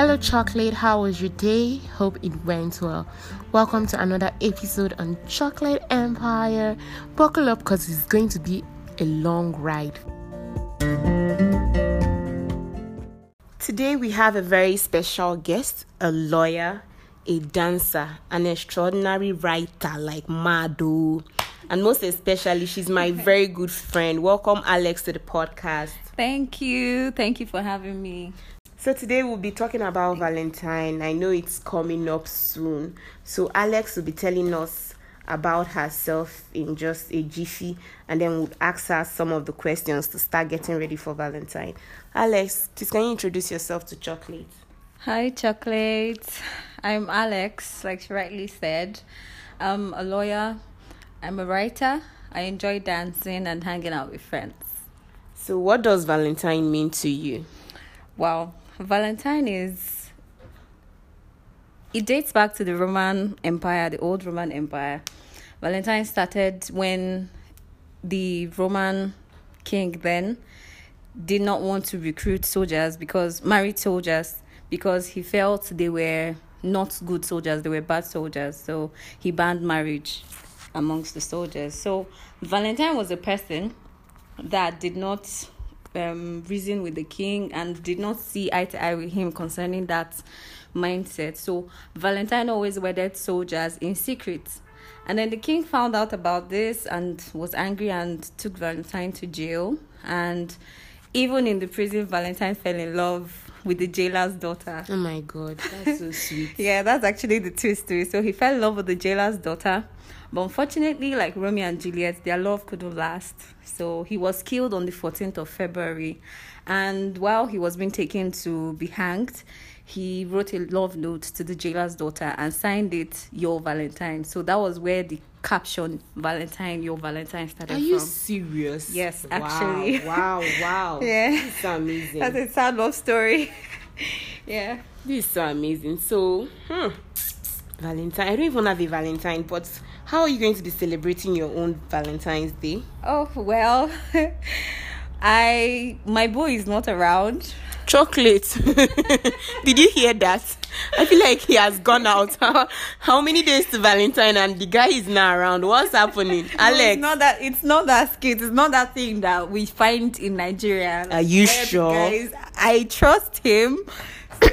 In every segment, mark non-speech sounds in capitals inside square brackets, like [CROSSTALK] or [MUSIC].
Hello, chocolate. How was your day? Hope it went well. Welcome to another episode on Chocolate Empire. Buckle up because it's going to be a long ride. Today, we have a very special guest a lawyer, a dancer, an extraordinary writer like Mado. And most especially, she's my very good friend. Welcome, Alex, to the podcast. Thank you. Thank you for having me. So today we'll be talking about Valentine. I know it's coming up soon. So Alex will be telling us about herself in just a jiffy and then we'll ask her some of the questions to start getting ready for Valentine. Alex, please can you introduce yourself to Chocolate? Hi, Chocolate. I'm Alex, like she rightly said. I'm a lawyer, I'm a writer. I enjoy dancing and hanging out with friends. So what does Valentine mean to you? Wow, Valentine is it dates back to the Roman Empire, the old Roman Empire. Valentine started when the Roman king then did not want to recruit soldiers because married soldiers because he felt they were not good soldiers, they were bad soldiers. So he banned marriage amongst the soldiers. So Valentine was a person that did not um, reason with the king and did not see eye to eye with him concerning that mindset. So Valentine always wedded soldiers in secret. And then the king found out about this and was angry and took Valentine to jail. And even in the prison, Valentine fell in love with the jailer's daughter. Oh my god, that's so [LAUGHS] sweet. yeah, that's actually the twist to it. So he fell in love with the jailer's daughter. But unfortunately, like Romeo and Juliet, their love couldn't last. So he was killed on the 14th of February. And while he was being taken to be hanged, he wrote a love note to the jailer's daughter and signed it Your Valentine. So that was where the caption Valentine, Your Valentine started Are you from. serious? Yes, actually. Wow, wow, wow. [LAUGHS] Yeah. This is so amazing. That's a sad love story. [LAUGHS] yeah. This is so amazing. So, hmm, Valentine. I don't even have a Valentine, but how are you going to be celebrating your own Valentine's Day? Oh well, [LAUGHS] I my boy is not around. Chocolate. [LAUGHS] Did you hear that? I feel like he has gone out. [LAUGHS] How, how many days to Valentine and the guy is not around? What's happening? No, Alex. it's not that. It's not that skit. It's not that thing that we find in Nigeria. Are you sure? Guys, I trust him. So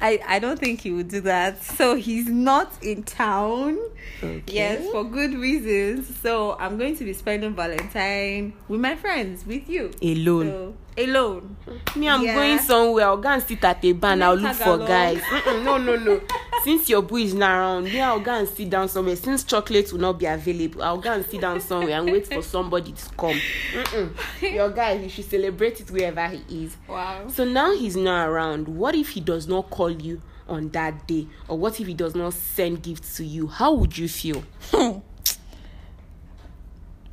I I don't think he would do that. So he's not in town. Okay. Yes, for good reasons. So I'm going to be spending Valentine with my friends, with you. Alone. So, alone. Me, I'm Yeah. going somewhere. I'll go and sit at a bar and I'll look for along. guys. Mm-mm, no, no, no. [LAUGHS] Since your boy is not around, me, I'll go and sit down somewhere. Since chocolate will not be available, I'll go and sit down somewhere and wait for somebody to come. Mm-mm. Your guy, he should celebrate it wherever he is. Wow. So now he's not around. What if he does not call you on that day? Or what if he does not send gifts to you? How would you feel?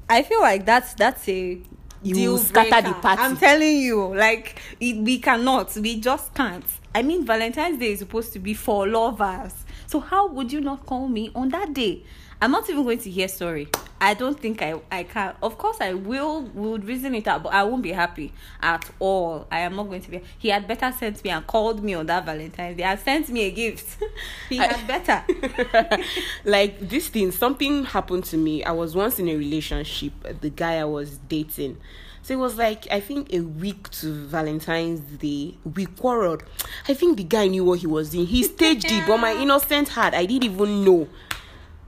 I feel like that's that's a You deal scatter breaker. the party. I'm telling you, like it, we cannot, we just can't. I mean, Valentine's Day is supposed to be for lovers. So how would you not call me on that day? I'm not even going to hear sorry. I don't think I I can. Of course, I will would reason it out, but I won't be happy at all. I am not going to be. He had better sent me and called me on that Valentine's Day and sent me a gift. [LAUGHS] he I- had better. [LAUGHS] like this thing something happened to me i was once in a relationship the guy i was dating so it was like i think a week to valentine's day we quarreled. I think the guy knew what he was doing. He staged it but my [LAUGHS] innocent heart i didn't even know.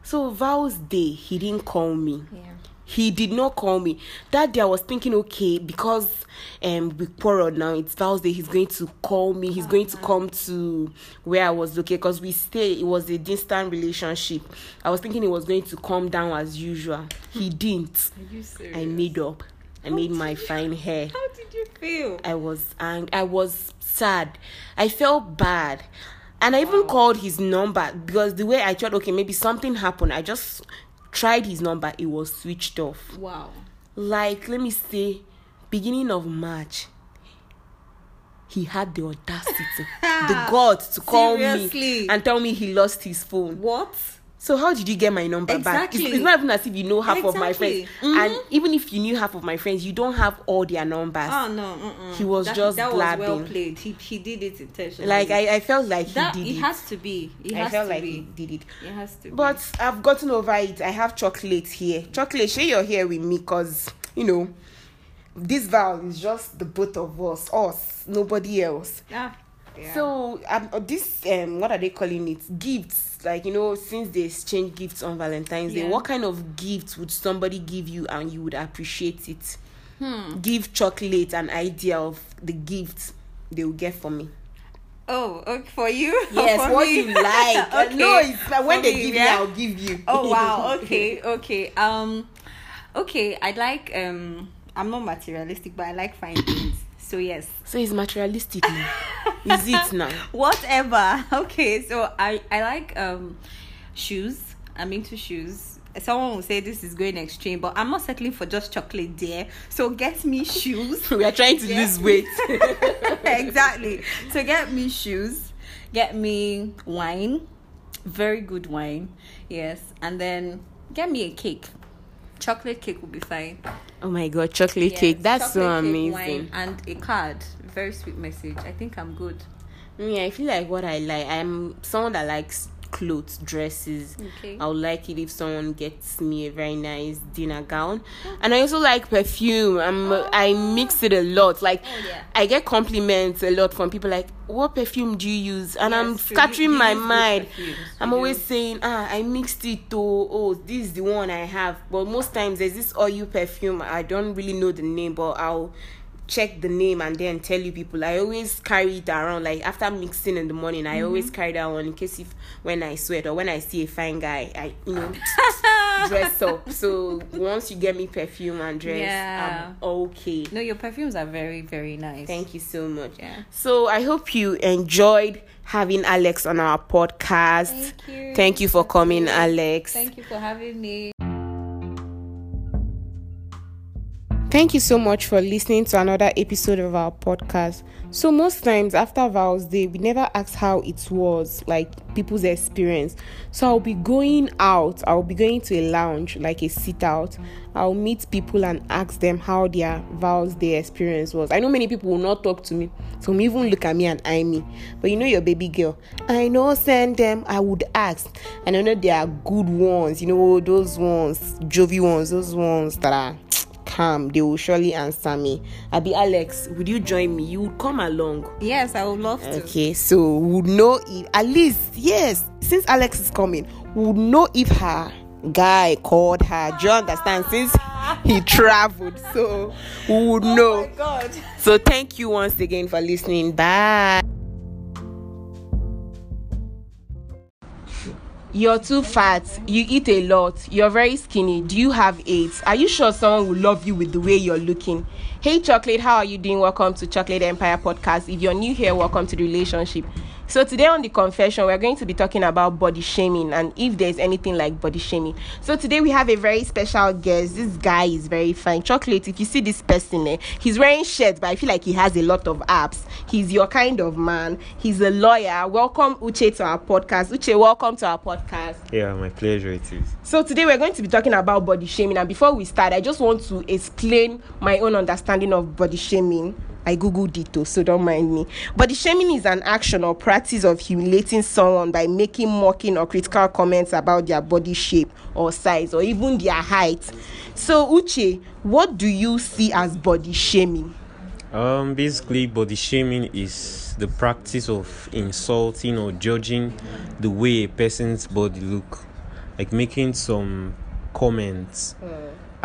So Val's day he didn't call me. Yeah. he did not call me. That day i was thinking okay because um we quarreled now it's Val's day he's going to call me he's going to come to where i was located because we stay it was a distant relationship. I was thinking he was going to come down as usual. He [LAUGHS] didn't. Are you serious? i made up i made my fine hair [LAUGHS] How did you feel? I was ang- I was sad. I felt bad. And I even called his number because the way I thought, okay, maybe something happened. I just tried his number, it was switched off. Wow. Like, let me say, beginning of March, he had the audacity, the [LAUGHS] guts to call me and tell me he lost his phone. What? So how did you get my number back? It's, Exactly. it's not even as if you know half of my friends, Exactly. Mhm. and even if you knew half of my friends, you don't have all their numbers. Oh no, mm-mm. He was that, just that was well blabbing. played. He he did it intentionally. like I, I felt like he that did it it. has to be. It I felt like be. he did it. It has to be. But I've gotten over it. I have chocolate here. Chocolate, share you're here with me because, you know, this vow is just the both of us, us, nobody else. ah, yeah. So, um, this, um, what are they calling it? Gifts. Like, you know, since they exchange gifts on Valentine's Day, what kind of gifts would somebody give you and you would appreciate it? Hmm. Give chocolate an idea of the gift they will get for me. Oh, okay, for you? [LAUGHS] Yes, For what me? you like. [LAUGHS] Okay. No, it's like when For they me, give yeah? me, I'll give you. Oh wow. [LAUGHS] Okay. Okay. Um. Okay. I like. Um. I'm not materialistic, but I like fine things. So yes. So it's materialistic now. Is it [LAUGHS] now? Whatever. [LAUGHS] Okay. So I I like um shoes. I'm into shoes. Someone will say this is going extreme, but I'm not settling for just chocolate, dear. So get me shoes. [LAUGHS] we are trying to Yeah. lose weight. exactly. So get me shoes, get me wine, very good wine, yes, and then get me a cake. Chocolate cake will be fine. oh my god, chocolate Yes, cake. That's so chocolate cake, amazing. wine, and a card. Very sweet message. I think I'm good. Me, I feel like what I like. I'm someone that likes clothes, dresses. Okay. I would like it if someone gets me a very nice dinner gown, and I also like perfume. I'm I mix it a lot. Like Oh, yeah. I get compliments a lot from people. Like, what perfume do you use? And I'm Yes, true. scattering You- my mind. I'm always saying, ah, I mixed it to oh, this is the one I have. But most times there's this oil perfume. I don't really know the name, but I'll check the name and then tell you people. I always carry it around. Like after mixing in the morning, I Mm-hmm. always carry that one in case if when I sweat or when I see a fine guy, I you know [LAUGHS] dress up. So once you get me perfume and dress, Yeah. I'm okay. No, your perfumes are very, very nice. Thank you so much. Yeah. So I hope you enjoyed having Alex on our podcast. Thank you. Thank you for coming, Alex. Thank you for having me. Thank you so much for listening to another episode of our podcast. So, most times after Val's Day, we never ask how it was, like people's experience. So, I'll be going out, I'll be going to a lounge, like a sit out. I'll meet people and ask them how their Val's Day experience was. I know many people will not talk to me, some even look at me and eye me. But you know, your baby girl, I know send them, I would ask. And I know they are good ones, you know, those ones, jovy ones, those ones that are calm, they will surely answer me. Abi Alex, would you join me? You would come along. Yes, I would love to. Okay, so we would know if at least yes, since Alex is coming, we would know if her guy called her. Do you understand? Since he traveled, so we would oh know. Oh my God. So thank you once again for listening. Bye. You're too fat. You eat a lot. You're very skinny. Do you have AIDS? Are you sure someone will love you with the way you're looking? Hey, Chocolate, how are you doing? Welcome to Chocolate Empire Podcast. If you're new here, welcome to the relationship. So, today on the confession, we're going to be talking about body shaming and if there's anything like body shaming. So, today we have a very special guest. This guy is very fine. Chocolate, if you see this person, eh, he's wearing shirts, but I feel like he has a lot of abs. He's your kind of man. He's a lawyer. Welcome, Uche, to our podcast. Uche, welcome to our podcast. Yeah, my pleasure it is. So today we're going to be talking about body shaming and before we start I just want to explain my own understanding of body shaming. I googled it too, so don't mind me. But the shaming is an action or practice of humiliating someone by making mocking or critical comments about their body shape or size or even their height. So Uche, what do you see as body shaming? Um, basically, body shaming is the practice of insulting or judging the way a person's body look, like making some comments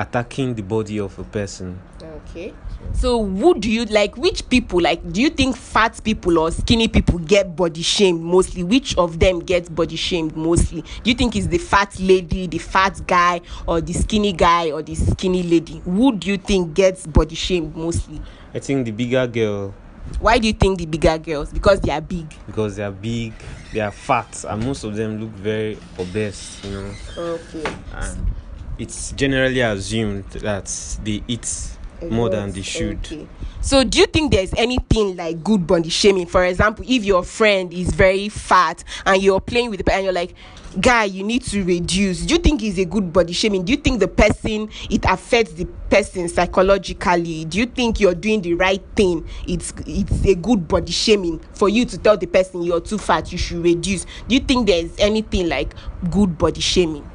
attacking the body of a person. Okay. So who do you like which people like do you think fat people or skinny people get body shamed mostly? Which of them gets body shamed mostly? Do you think it's the fat lady, the fat guy, or the skinny guy or the skinny lady? Who do you think gets body shamed mostly? I think the bigger girl Why do you think the bigger girls? Because they are big. because they are big, they are fat, and most of them look very obese, you know. Okay. And it's generally assumed that they eat more lot, than they should. okay. So, do you think there's anything like good body shaming? For example, if your friend is very fat and you're playing with the and you're like, guy, you need to reduce. Do you think it's a good body shaming? Do you think the person it affects the person psychologically? Do you think you're doing the right thing? It's it's a good body shaming for you to tell the person you're too fat, you should reduce. Do you think there's anything like good body shaming?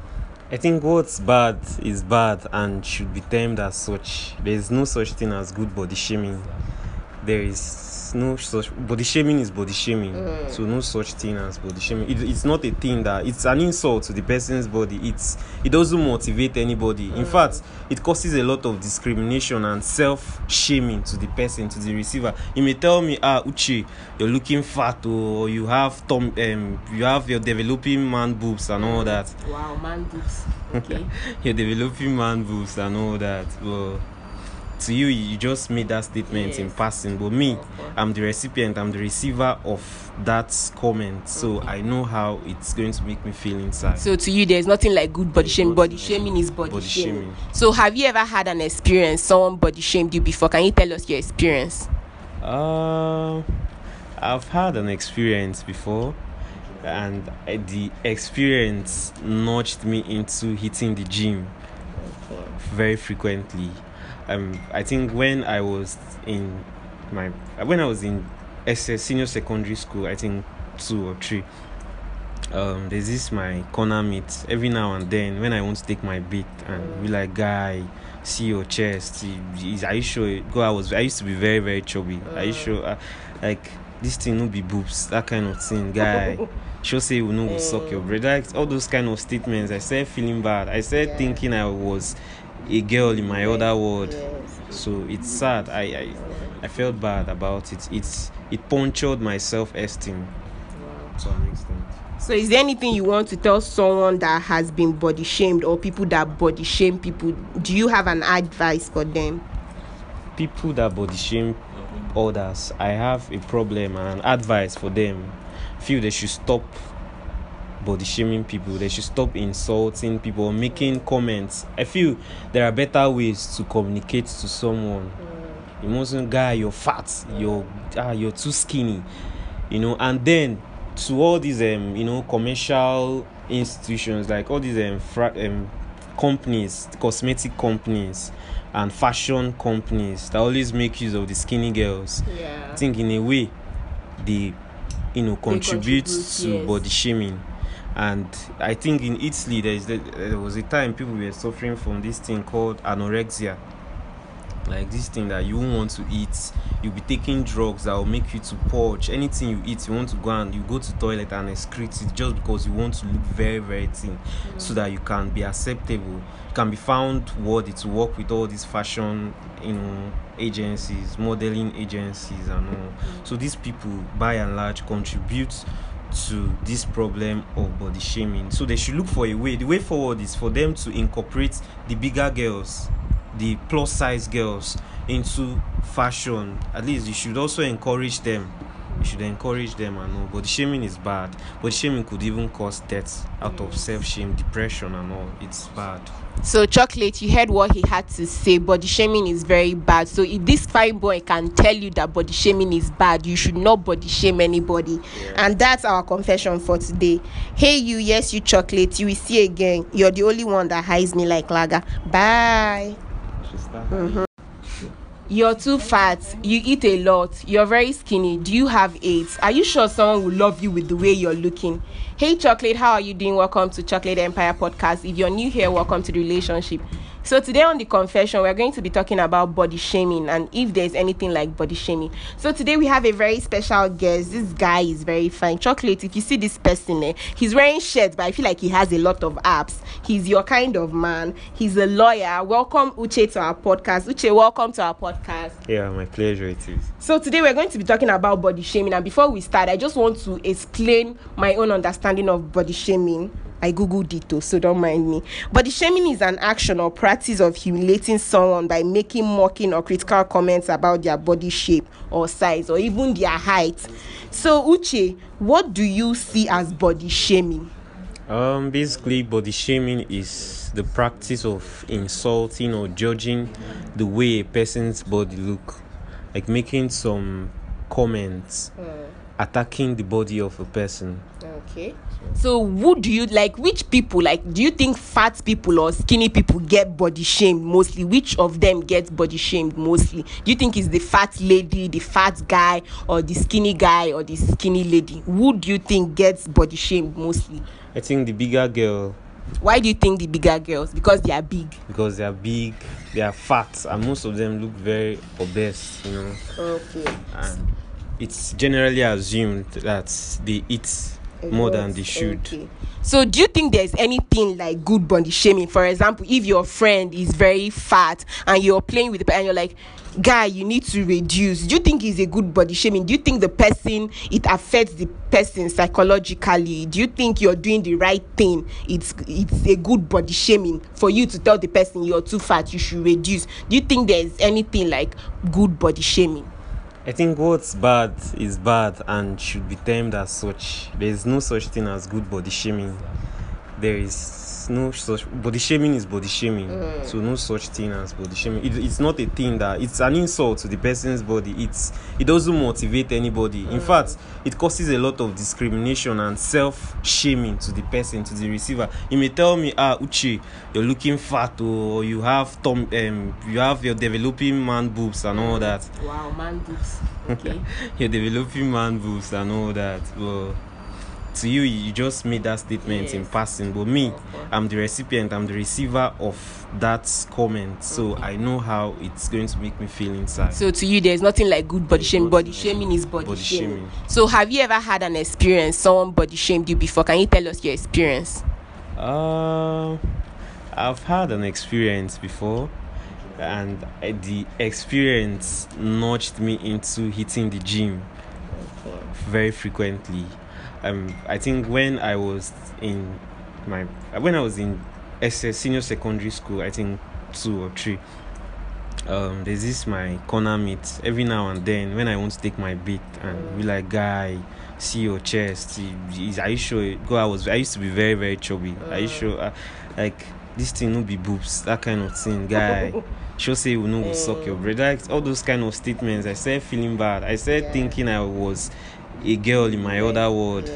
I think what's bad is bad and should be termed as such. There is no such thing as good body shaming. There is no such body shaming is body shaming. So no such thing as body shaming. It, it's not a thing that it's an insult to the person's body. It's it doesn't motivate anybody. In fact, it causes a lot of discrimination and self shaming to the person, to the receiver. You may tell me, ah, Uche, you're looking fat, or you have tom, um, you have your developing man boobs and all that Wow, man, boobs. [LAUGHS] Okay. you're developing man boobs and all that. But to you, you just made that statement in passing. But me, I'm the recipient, I'm the receiver of that comment. So I know how it's going to make me feel inside. So to you, there's nothing like good body shame Body shaming is body, Body shaming. shaming. So have you ever had an experience someone body shamed you before? Can you tell us your experience? Uh, I've had an experience before, and the experience nudged me into hitting the gym very frequently. Um, I think when I was in my when I was in SS senior secondary school, I think two or three. Um, there's this my corner mate every now and then when I want to take my beat and be like, guy, see your chest. Is- Are you sure? Go, I was I used to be very very chubby. Are you sure? Uh, like this thing no be boobs, that kind of thing, guy. [LAUGHS] Sure say we know will suck your bread. Like all those kind of statements. I started feeling bad. I started thinking I was a girl in my other world. So it's sad. I, I I felt bad about it. It's it punctured my self esteem to an extent. So is there anything you want to tell someone that has been body shamed or people that body shame people? Do you have an advice for them? People that body shame others, I have a problem and an advice for them. Feel they should stop body shaming people. They should stop insulting people making comments. I feel there are better ways to communicate to someone. You mustn't guy you're fat, you're ah, you're too skinny, you know, and then to all these um you know commercial institutions like all these um, fra- um companies, cosmetic companies and fashion companies that always make use of the skinny girls. Yeah. I think in a way they you know contribute, contribute, to yes. body shaming and i think in italy there is there was a time people were suffering from this thing called anorexia. Like this thing that you want to eat you'll be taking drugs that will make you to purge. Anything you eat you want to go and you go to toilet and excrete it just because you want to look very very thin mm. so that you can be acceptable. You can be found worthy to work with all these fashion you know agencies modeling agencies and all. Mm. So these people by and large contribute to this problem of body shaming. So they should look for a way the way forward is for them to incorporate the bigger girls the plus size girls into fashion. At least you should also encourage them you should encourage them and all body shaming is bad body shaming could even cause deaths out of self-shame depression and all it's bad So chocolate, you heard what he had to say. Body shaming is very bad. So if this fine boy can tell you that body shaming is bad, you should not body shame anybody. And that's our confession for today. Hey you, yes you chocolate. You will see again. You're the only one that hides me like lager. Bye. You're too fat. You eat a lot. You're very skinny. Do you have AIDS? Are you sure someone will love you with the way you're looking? Hey, Chocolate, how are you doing? Welcome to Chocolate Empire Podcast. If you're new here, welcome to the relationship. So, today on the confession, we're going to be talking about body shaming and if there's anything like body shaming. So, today we have a very special guest. This guy is very fine. Chocolate, if you see this person, eh, he's wearing shirts, but I feel like he has a lot of abs. He's your kind of man. He's a lawyer. Welcome, Uche, to our podcast. Uche, welcome to our podcast. yeah my pleasure it is So today we're going to be talking about body shaming and before we start I just want to explain my own understanding of body shaming. I googled it too, so don't mind me. But the shaming is an action or practice of humiliating someone by making mocking or critical comments about their body shape or size or even their height. So Uche, what do you see as body shaming? Um, basically, body shaming is the practice of insulting or judging the way a person's body look, like making some comments attacking the body of a person. Okay. So, who do you like? Which people like? Do you think fat people or skinny people get body shamed mostly? Which of them gets body shamed mostly? Do you think it's the fat lady, the fat guy, or the skinny guy, or the skinny lady? Who do you think gets body shamed mostly? I think the bigger girl Why do you think the bigger girls? Because they are big. because they are big, they are fat, and most of them look very obese, you know. Okay. And it's generally assumed that they eat more than they should. Okay. So, do you think there's anything like good body shaming? For example, if your friend is very fat and you're playing with the and you're like, guy, you need to reduce. Do you think it's a good body shaming? Do you think the person it affects the person psychologically? Do you think you're doing the right thing? It's it's a good body shaming for you to tell the person you're too fat, you should reduce. Do you think there's anything like good body shaming? I think what's bad is bad and should be termed as such. There is no such thing as good body shaming. There is no such body shaming is body shaming. So no such thing as body shaming. It, it's not a thing that it's an insult to the person's body. It's it doesn't motivate anybody. In fact, it causes a lot of discrimination and self shaming to the person, to the receiver. You may tell me, ah, Uche, you're looking fat, or you have tom, um, you have your developing man boobs and all that Wow, man, boobs. Okay. [LAUGHS] you're developing man boobs and all that. But to you, you just made that statement in Yes. passing. But me, I'm the recipient, I'm the receiver of that comment. So I know how it's going to make me feel inside. So to you, there's nothing like good body shame shaming. Body shaming is body, body shaming. shaming. So have you ever had an experience someone body shamed you before? Can you tell us your experience? Uh, I've had an experience before, and the experience nudged me into hitting the gym very frequently. Um, I think when I was in my when I was in SS senior secondary school, I think two or three. Um, there's this my corner meet every now and then when I want to take my beat and be like, guy, see your chest. Is- Are you sure? Go, I was I used to be very very chubby. Are you sure? Uh, like this thing no be boobs, that kind of thing, guy. [LAUGHS] Sure say we no go suck your bread. Like all those kind of statements. I started feeling bad. I started thinking I was a girl in my other world.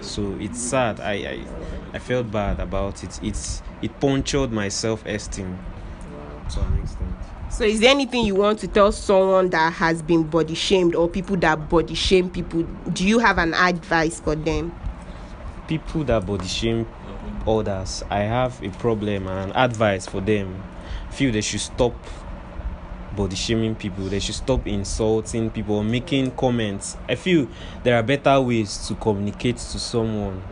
So it's sad. I, I I felt bad about it. It's it punctured my self esteem to an extent. So is there anything you want to tell someone that has been body shamed or people that body shame people? Do you have an advice for them? People that body shame others, I have a problem and an advice for them. Feel they should stop body shaming people. They should stop insulting people, making comments. I feel there are better ways to communicate to someone.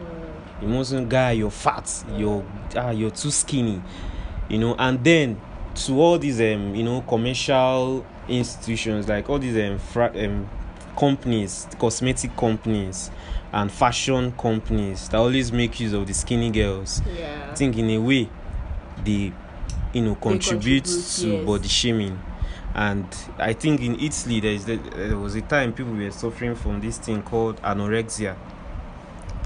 You mustn't guy, you're fat, you're ah, you're too skinny, you know. And then to all these um, you know, commercial institutions like all these um, fra- um companies, cosmetic companies, and fashion companies that always make use of the skinny girls. I think in a way they you know contribute, contribute, to yes. body shaming and i think in italy there is there was a time people were suffering from this thing called anorexia.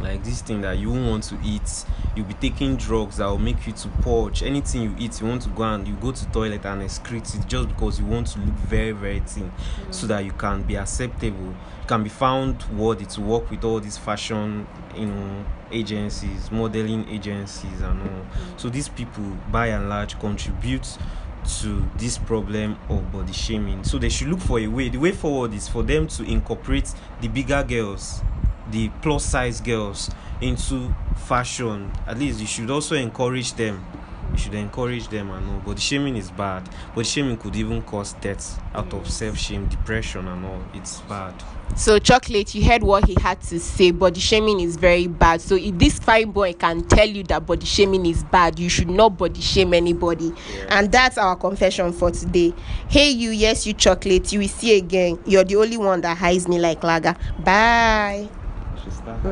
Like this thing that you want to eat. You'll be taking drugs that will make you to purge. Anything you eat you want to go and you go to toilet and excrete it just because you want to look very very thin. So mm. that you can be acceptable. You can be found worthy to work with all these fashion you know agencies modeling agencies and all. Mm. So these people by and large contribute to this problem of body shaming. So they should look for a way. The way forward is for them to incorporate the bigger girls the plus size girls into fashion. At least you should also encourage them you should encourage them and all body shaming is bad body shaming could even cause death out of self-shame depression and all it's bad So chocolate, you heard what he had to say. Body shaming is very bad. So if this fine boy can tell you that body shaming is bad, you should not body shame anybody. And that's our confession for today. Hey you, yes you chocolate. You will see again. You're the only one that hides me like lager. Bye. You should start